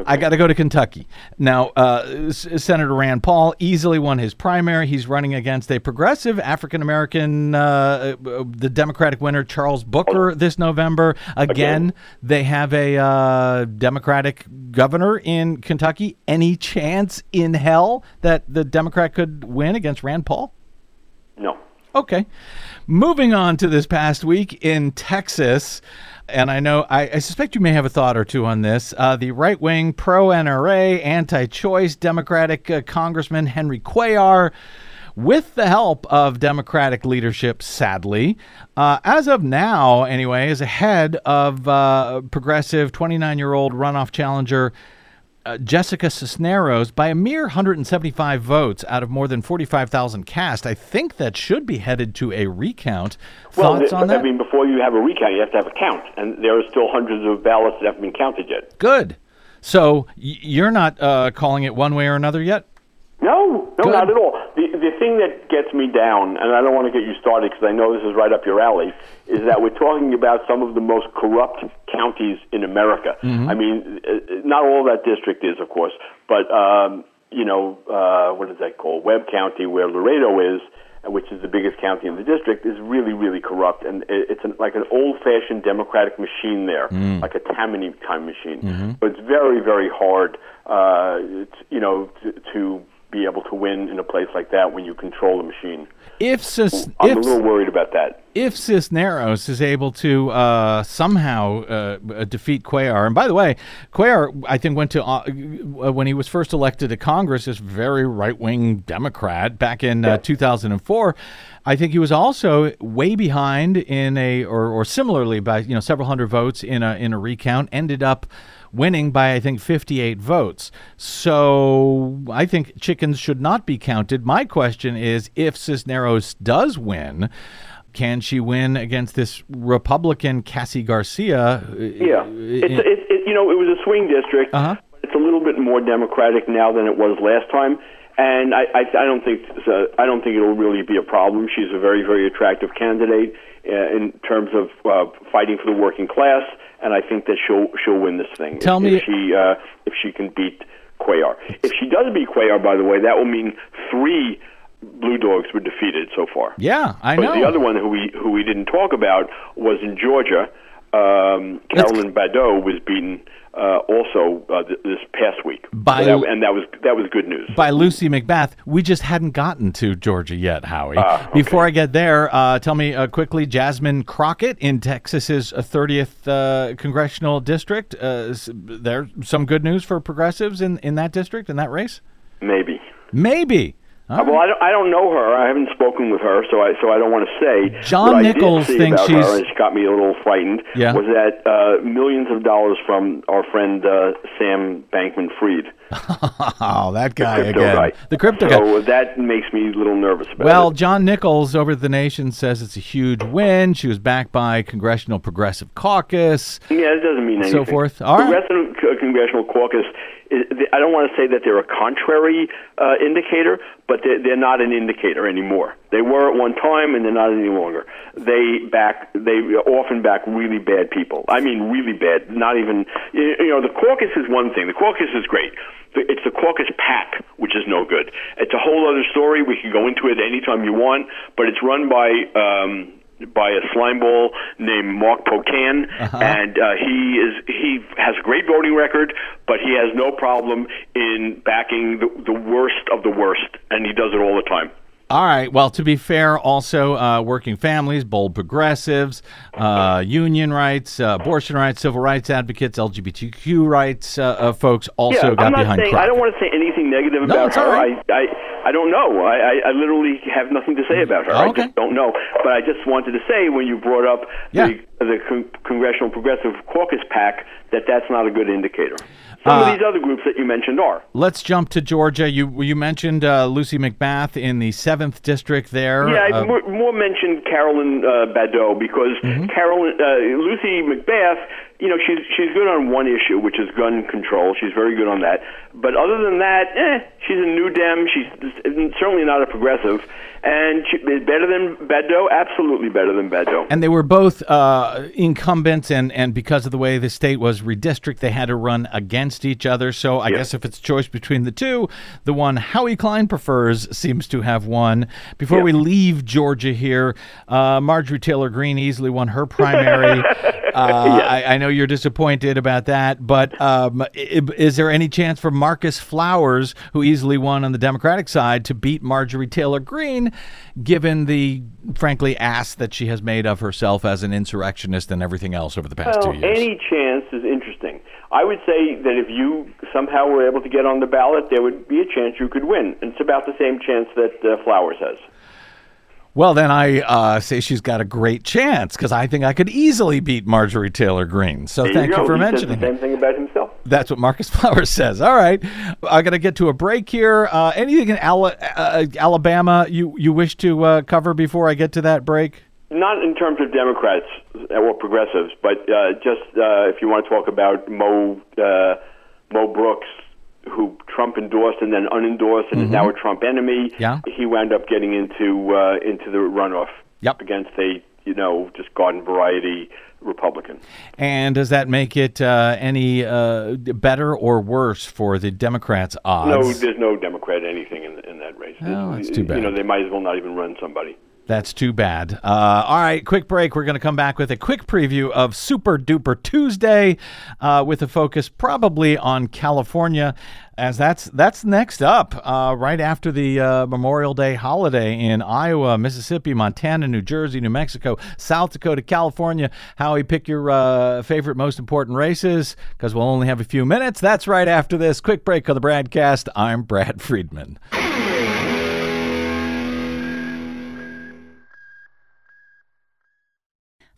I got to go to Kentucky. Now, uh, S- Senator Rand Paul easily won his primary. He's running against a progressive African American, uh, uh, the Democratic winner, Charles Booker, this November. Again, they have a uh, Democratic governor in Kentucky. Any chance in hell that the Democrat could win against Rand Paul? No. Okay. Moving on to this past week in Texas. And I know, I, I suspect you may have a thought or two on this. Uh, the right wing, pro NRA, anti choice Democratic uh, Congressman Henry Cuellar, with the help of Democratic leadership, sadly, uh, as of now, anyway, is ahead of uh, progressive 29 year old runoff challenger uh, Jessica Cisneros by a mere 175 votes out of more than 45,000 cast. I think that should be headed to a recount. Well, Thoughts th- on that? I mean, before you have a recount, you have to have a count, and there are still hundreds of ballots that haven't been counted yet. Good. So you're not uh, calling it one way or another yet? No, no, Good. not at all. The the thing that gets me down, and I don't want to get you started because I know this is right up your alley, is that we're talking about some of the most corrupt counties in America. I mean, uh, not all that district is, of course, but um, you know, uh, what is that called? Webb County, where Laredo is, uh, which is the biggest county in the district, is really, really corrupt, and it's an, like an old-fashioned democratic machine there, like a Tammany time machine. So it's very, very hard, uh, it's, you know, to, to be able to win in a place like that when you control the machine. If Cis- I'm if, a little worried about that. if Cisneros is able to uh, somehow uh, defeat Cuellar, and by the way, Cuellar, I think, went to uh, uh, when he was first elected to Congress, this very right wing Democrat back in uh, 2004. I think he was also way behind in a, or, or similarly by you know several hundred votes in a in a recount. Ended up winning by I think 58 votes. So I think chickens should not be counted. My question is, if Cisneros does win can she win against this Republican Cassy Garcia? Yeah, it's, it, it, you know, it was a swing district. Uh-huh. but It's a little bit more democratic now than it was last time, and I, I, I don't think uh, I don't think it'll really be a problem. She's a very, very attractive candidate uh, in terms of uh, fighting for the working class, and I think that she'll she'll win this thing. Tell if, me- if she uh, if she can beat Cuellar. If she does beat Cuellar, by the way, that will mean three blue dogs were defeated so far. Yeah, I But know. the other one who we who we didn't talk about was in Georgia. Um, Carolyn Bourdeaux was beaten uh, also uh, th- this past week, By- So that, and that was that was good news. By Lucy McBath. We just hadn't gotten to Georgia yet, Howie. Ah, okay. Before I get there, uh, tell me uh, quickly Jasmine Crockett in Texas's uh, 30th uh, congressional district. Uh, there some good news for progressives in, in that district, in that race? Maybe. Maybe. Uh, well, I don't, I don't know her. I haven't spoken with her, so I so I don't want to say. John what Nichols I did thinks she's- her, and she got me a little frightened. Yeah. was that uh, millions of dollars from our friend uh, Sam Bankman-Fried, Oh, that guy crypto again. guy. The crypto guy. So that makes me a little nervous about Well, it. John Nichols over at The Nation says it's a huge win. She was backed by Congressional Progressive Caucus. Yeah, it doesn't mean anything. So forth. All right. Congressional Caucus. I don't want to say that they're a contrary uh, indicator, but they're, they're not an indicator anymore. They were at one time, and they're not any longer. They back. They often back really bad people. I mean, really bad. Not even. You know, the caucus is one thing. The caucus is great. It's the caucus pack, which is no good. It's a whole other story. We can go into it anytime you want, but it's run by. Um, by a slime ball named Mark Pocan, and uh, he is he has a great voting record, but he has no problem in backing the, the worst of the worst, and he does it all the time. All right. Well, to be fair, also uh, working families, bold progressives, uh, union rights, uh, abortion rights, civil rights advocates, LGBTQ rights uh, uh, folks also yeah, got I'm not behind saying I don't want to say anything negative No, about her. right. I, I I don't know. I, I I literally have nothing to say about her. Okay. I just don't know. But I just wanted to say when you brought up Yeah. the the con- Congressional Progressive Caucus PAC that that's not a good indicator. Some Uh, of these other groups that you mentioned are. Let's jump to Georgia. You you mentioned uh, Lucy McBath in the seventh district there. Yeah, I Uh, more, more mentioned Carolyn uh, Bourdeaux because Mm-hmm. Carolyn uh, Lucy McBath, you know, she's she's good on one issue, which is gun control. She's very good on that. But other than that, eh, she's a new Dem. She's certainly not a progressive, and she, better than Bourdeaux. Absolutely better than Bourdeaux. and they were both uh, incumbents, and, and because of the way the state was redistricted, they had to run against each other. So I Yeah. guess if it's a choice between the two, the one Howie Klein prefers seems to have won. Before Yeah. we leave Georgia here, uh, Marjorie Taylor Greene easily won her primary. Uh, I, I know you're disappointed about that, but um, is there any chance for Marcus Flowers, who easily won on the Democratic side, to beat Marjorie Taylor Greene, given the frankly ass that she has made of herself as an insurrectionist and everything else over the past Well, two years? any chance is interesting. I would say that if you somehow were able to get on the ballot, there would be a chance you could win. And it's about the same chance that uh, Flowers has. Well, then I uh, say she's got a great chance because I think I could easily beat Marjorie Taylor Greene. So There thank you, go. for he mentioning says the same thing about himself. That's what Marcus Flowers says. All right, I got to get to a break here. Uh, anything in Ala- uh, Alabama you you wish to uh, cover before I get to that break? Not in terms of Democrats or progressives, but uh, just uh, if you want to talk about Mo uh, Mo Brooks, who Trump endorsed and then unendorsed, and is now a Trump enemy. Mm-hmm. Yeah. he wound up getting into uh, into the runoff Yep. against a you know just garden variety Republican. And does that make it uh, any uh, better or worse for the Democrats' odds? No, there's no Democrat anything in, in that race. Oh, that's too bad. You know, they might as well not even run somebody. That's too bad. Uh, all right, quick break. We're going to come back with a quick preview of Super Duper Tuesday, uh, with a focus probably on California, as that's that's next up, uh, right after the uh, Memorial Day holiday in Iowa, Mississippi, Montana, New Jersey, New Mexico, South Dakota, California. Howie, pick your uh, favorite, most important races, because we'll only have a few minutes. That's right after this quick break of the BradCast. I'm Brad Friedman.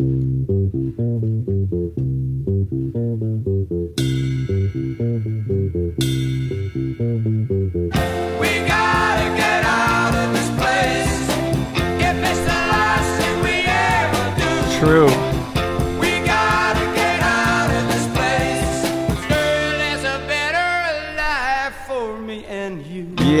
We gotta get out of this place. If it's the last thing we ever do, True.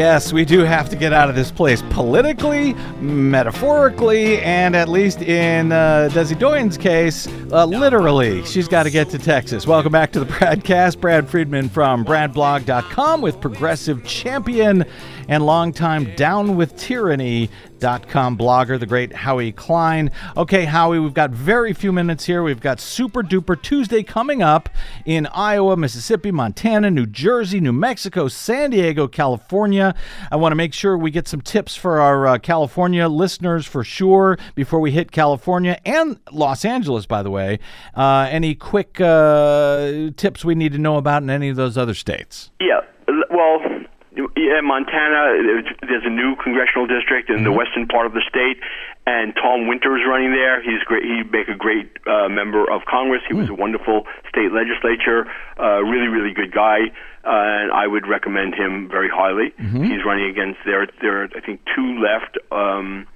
Yes, we do have to get out of this place politically, metaphorically, and at least in uh, Desi Doyen's case, uh, literally. She's got to get to Texas. Welcome back to the BradCast. Brad Friedman from BradBlog.com with Progressive Champion and longtime downwithtyranny.com blogger, the great Howie Klein. Okay, Howie, we've got very few minutes here. We've got Super Duper Tuesday coming up in Iowa, Mississippi, Montana, New Jersey, New Mexico, South Dakota, California. I want to make sure we get some tips for our uh, California listeners for sure before we hit California and Los Angeles, by the way. Uh, any quick uh, tips we need to know about in any of those other states? Yeah. Yeah, Montana. There's, a new congressional district in the western part of the state, and Tom Winter is running there. He's great. He'd make a great uh, member of Congress. He was a wonderful state legislature. Uh, really, really good guy, uh, and I would recommend him very highly. He's running against there. There, are, I think, two left. Um,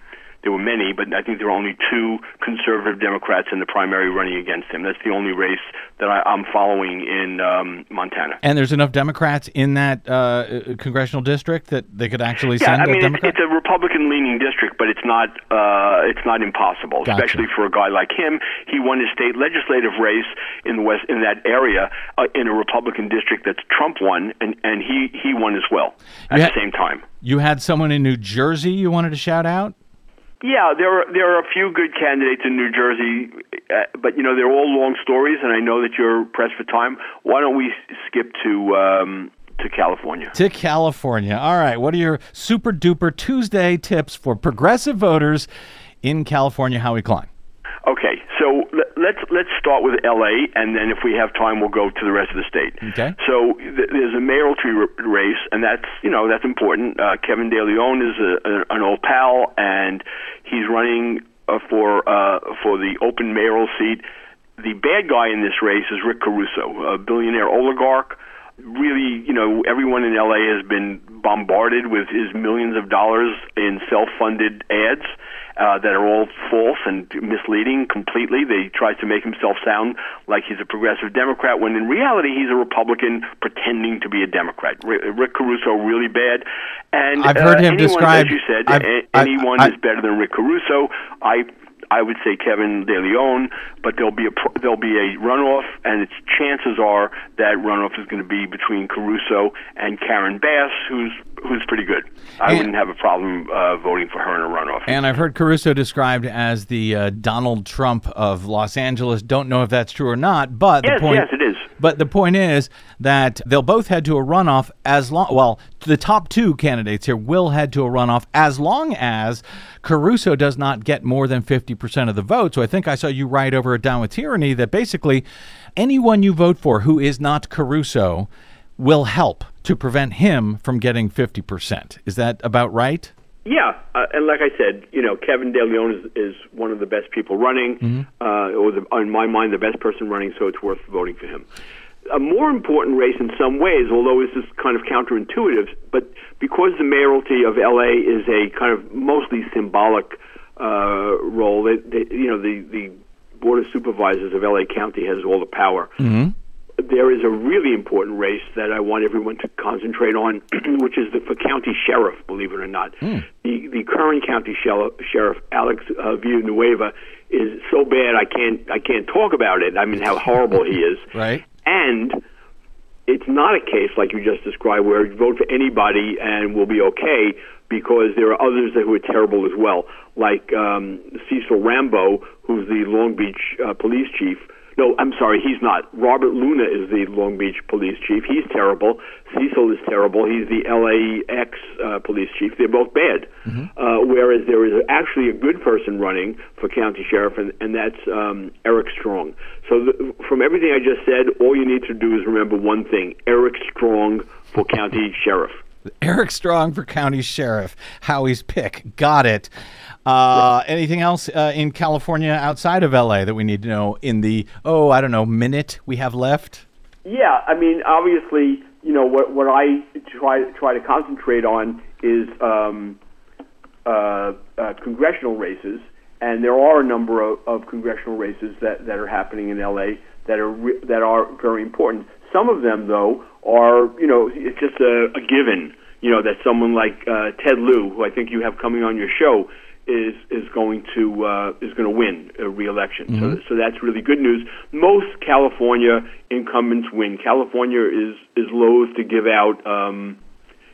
there were many, but I think there were only two conservative Democrats in the primary running against him. That's the only race that I, I'm following in um, Montana. And there's enough Democrats in that uh, congressional district that they could actually Yeah, send I a mean it's, Democrat. it's a Republican-leaning district, but it's not uh, it's not impossible, Gotcha. especially for a guy like him. He won his state legislative race in the west in that area uh, in a Republican district that Trump won, and and he he won as well at the same time. you had someone in New Jersey you wanted to shout out? Yeah, there are there are a few good candidates in New Jersey, uh, but you know they're all long stories, and I know that you're pressed for time. Why don't we skip to um, to California? To California. All right. What are your super duper Tuesday tips for progressive voters in California? Howie Klein. Okay, so let's let's start with L.A. and then if we have time, we'll go to the rest of the state. Okay. So th- there's a mayoralty r- race, and that's you know that's important. Uh, Kevin De Leon is a, a, an old pal, and he's running uh, for uh, for the open mayoral seat. The bad guy in this race is Rick Caruso, a billionaire oligarch. Really, you know, everyone in LA has been bombarded with his millions of dollars in self-funded ads uh, that are all false and misleading completely. They tries to make himself sound like he's a progressive Democrat when in reality he's a Republican pretending to be a Democrat. Rick, Caruso really bad, and I've heard uh, him anyone, described- As you said, I've- anyone I- is better than Rick Caruso. I I would say Kevin De Leon, but there'll be a pro- there'll be a runoff, and its chances are that runoff is going to be between Caruso and Karen Bass, who's who's pretty good. I And- wouldn't have a problem uh, voting for her in a runoff. And I've heard Caruso described as the uh, Donald Trump of Los Angeles. Don't know if that's true or not, but yes, the point yes, it is. But the point is that they'll both head to a runoff as long. Well, the top two candidates here will head to a runoff as long as Caruso does not get more than fifty percent of the vote. So I think I saw you write over at Down with Tyranny that basically anyone you vote for who is not Caruso will help to prevent him from getting fifty percent. Is that about right? Yeah, uh, and like I said, you know, Kevin De Leon is, is one of the best people running, uh, or the, in my mind, the best person running. So it's worth voting for him. A more important race in some ways, although this is kind of counterintuitive, but because the mayoralty of LA is a kind of mostly symbolic uh, role, they, they, you know, the the board of supervisors of LA County has all the power there is a really important race that I want everyone to concentrate on, which is the for county sheriff. Believe it or not, the the current county sheriff, sheriff Alex uh, Villanueva, is so bad I can't I can't talk about it. I mean how horrible he is. Right. And it's not a case like you just described where you vote for anybody and we'll be okay because there are others that who are terrible as well, like um, Cecil Rhambo, who's the Long Beach uh, police chief. No, I'm sorry, he's not. Robert Luna is the Long Beach police chief. He's terrible. Cecil is terrible. He's the LAX uh, police chief. They're both bad. Uh, whereas there is actually a good person running for county sheriff, and, and that's um, Eric Strong. So the, from everything I just said, all you need to do is remember one thing: Eric Strong for county sheriff. Eric Strong for county sheriff. Howie's pick. Got it. Uh, anything else uh, in California outside of LA that we need to know in the oh I don't know minute we have left? Yeah, I mean, obviously, you know what what I try try to concentrate on is um, uh, uh, congressional races, and there are a number of, of congressional races that, that are happening in LA that are re- that are very important. Some of them, though, are you know it's just a, a given. You know that someone like uh, Ted Lieu, who I think you have coming on your show, is is going to uh, is going to win a reelection. So so that's really good news. Most California incumbents win. California is is loath to give out um,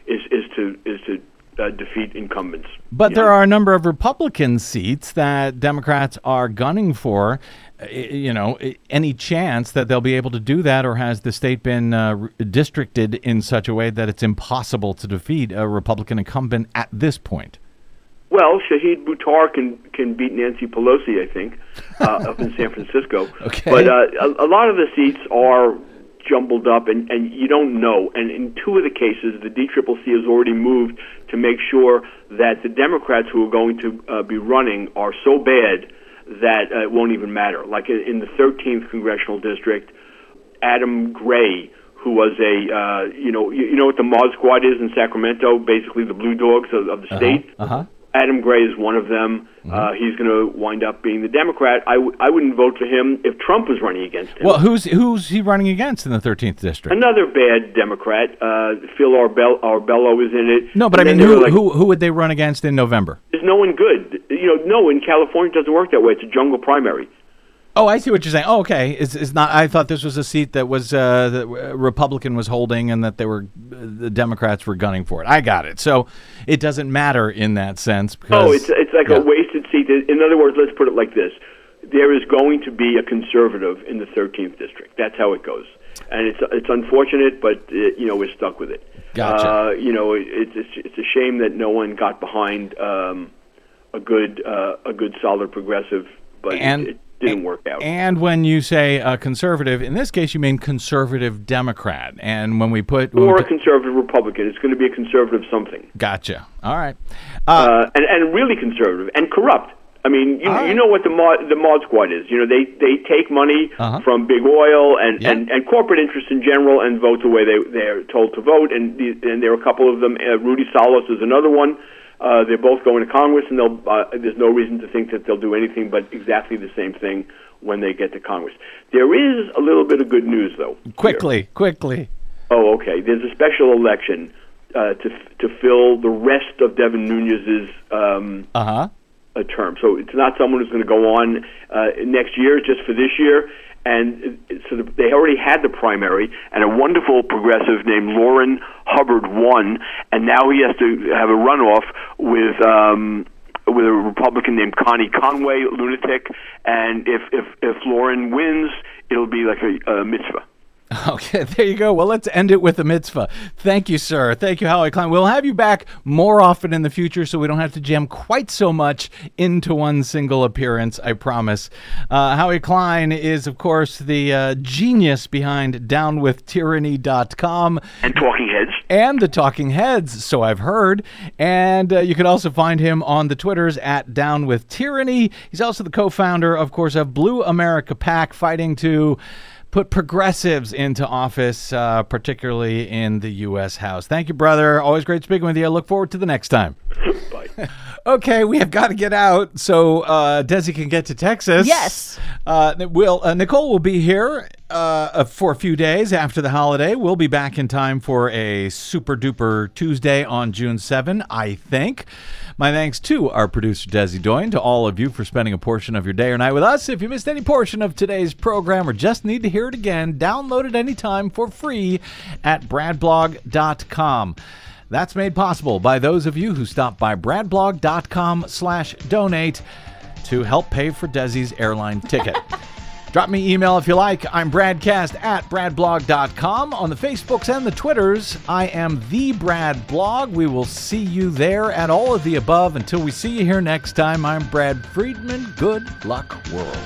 is is to is to uh, defeat incumbents. But there know? are a number of Republican seats that Democrats are gunning for. You know, any chance that they'll be able to do that, or has the state been uh, districted in such a way that it's impossible to defeat a Republican incumbent at this point? Well, Shahid Buttar can can beat Nancy Pelosi, I think, uh, up in San Francisco. Okay. But uh, a, a lot of the seats are jumbled up, and, and you don't know. And in two of the cases, the DCCC has already moved to make sure that the Democrats who are going to uh, be running are so bad that uh, it won't even matter. Like in, the 13th congressional district, Adam Gray, who was a uh, you know you, you know what the Mod Squad is in Sacramento, basically the Blue Dogs of, of the state. Uh huh. Adam Gray is one of them. Mm-hmm. Uh, he's going to wind up being the Democrat. I, w- I wouldn't vote for him if Trump was running against him. Well, who's who's he running against in the 13th district? Another bad Democrat, uh, Phil Arbel- Arballo, is in it. No, but I mean, then they were who, like, who who would they run against in November? There's no one good. You know, no, in California it doesn't work that way. It's a jungle primary. Oh, I see what you're saying. Oh, okay. It's, it's not. I thought this was a seat that was uh, that a Republican was holding, and that they were the Democrats were gunning for it. I got it. So it doesn't matter in that sense. Because, Oh, it's it's like yeah. a wasted seat. In other words, let's put it like this: there is going to be a conservative in the 13th district. That's how it goes, and it's it's unfortunate, but uh, you know we're stuck with it. Gotcha. Uh, you know, it, it's it's a shame that no one got behind um, a good uh, a good solid progressive, but it- And- it, didn't work out. And when you say uh, conservative, in this case, you mean conservative Democrat. And when we put we or a conservative Republican. It's going to be a conservative something, gotcha. All right. Uh, uh, and and really conservative and corrupt. I mean, you, right. you know what the mod, the mod squad is. You know, they they take money Uh-huh. from big oil and, Yeah. and, and corporate interests in general and vote the way they they're told to vote. And the, and there are a couple of them. Uh, Rudy Salas is another one. Uh, they're both going to Congress, and they'll. Uh, there's no reason to think that they'll do anything but exactly the same thing when they get to Congress. There is a little bit of good news, though. here. quickly, quickly. Oh, okay. There's a special election uh, to to fill the rest of Devin Nunes's um, Uh huh. A term. So it's not someone who's going to go on uh, next year, just for this year. And uh, so they already had the primary, and a wonderful progressive named Lourin Hubbard won, and now he has to have a runoff with. Um, with a Republican named Connie Conway, lunatic, and if if if Lourin wins, it'll be like a, a mitzvah. Okay, there you go. Well, let's end it with a mitzvah. Thank you, sir. Thank you, Howie Klein. We'll have you back more often in the future so we don't have to jam quite so much into one single appearance, I promise. Uh, Howie Klein is, of course, the uh, genius behind downwithtyranny.com And Talking Heads. and the Talking Heads, so I've heard. And uh, you can also find him on the Twitters at Down with Tyranny. He's also the co-founder, of course, of Blue America PAC, fighting to put progressives into office, uh, particularly in the U.S. House. Thank you, brother. Always great speaking with you. I look forward to the next time. Okay, we have got to get out so uh, Desi can get to Texas. Yes. Uh, will uh, Nicole will be here uh, for a few days after the holiday. We'll be back in time for a super duper Tuesday on June 7, I think. My thanks to our producer Desi Doyen, to all of you for spending a portion of your day or night with us. If you missed any portion of today's program or just need to hear it again, download it anytime for free at bradblog.com. That's made possible by those of you who stop by bradblog.com slash donate to help pay for Desi's airline ticket. Drop me email if you like. I'm Bradcast at bradblog.com. On the Facebooks and the Twitters, I am the Brad Blog. We will see you there at all of the above. Until we see you here next time, I'm Brad Friedman. Good luck, world.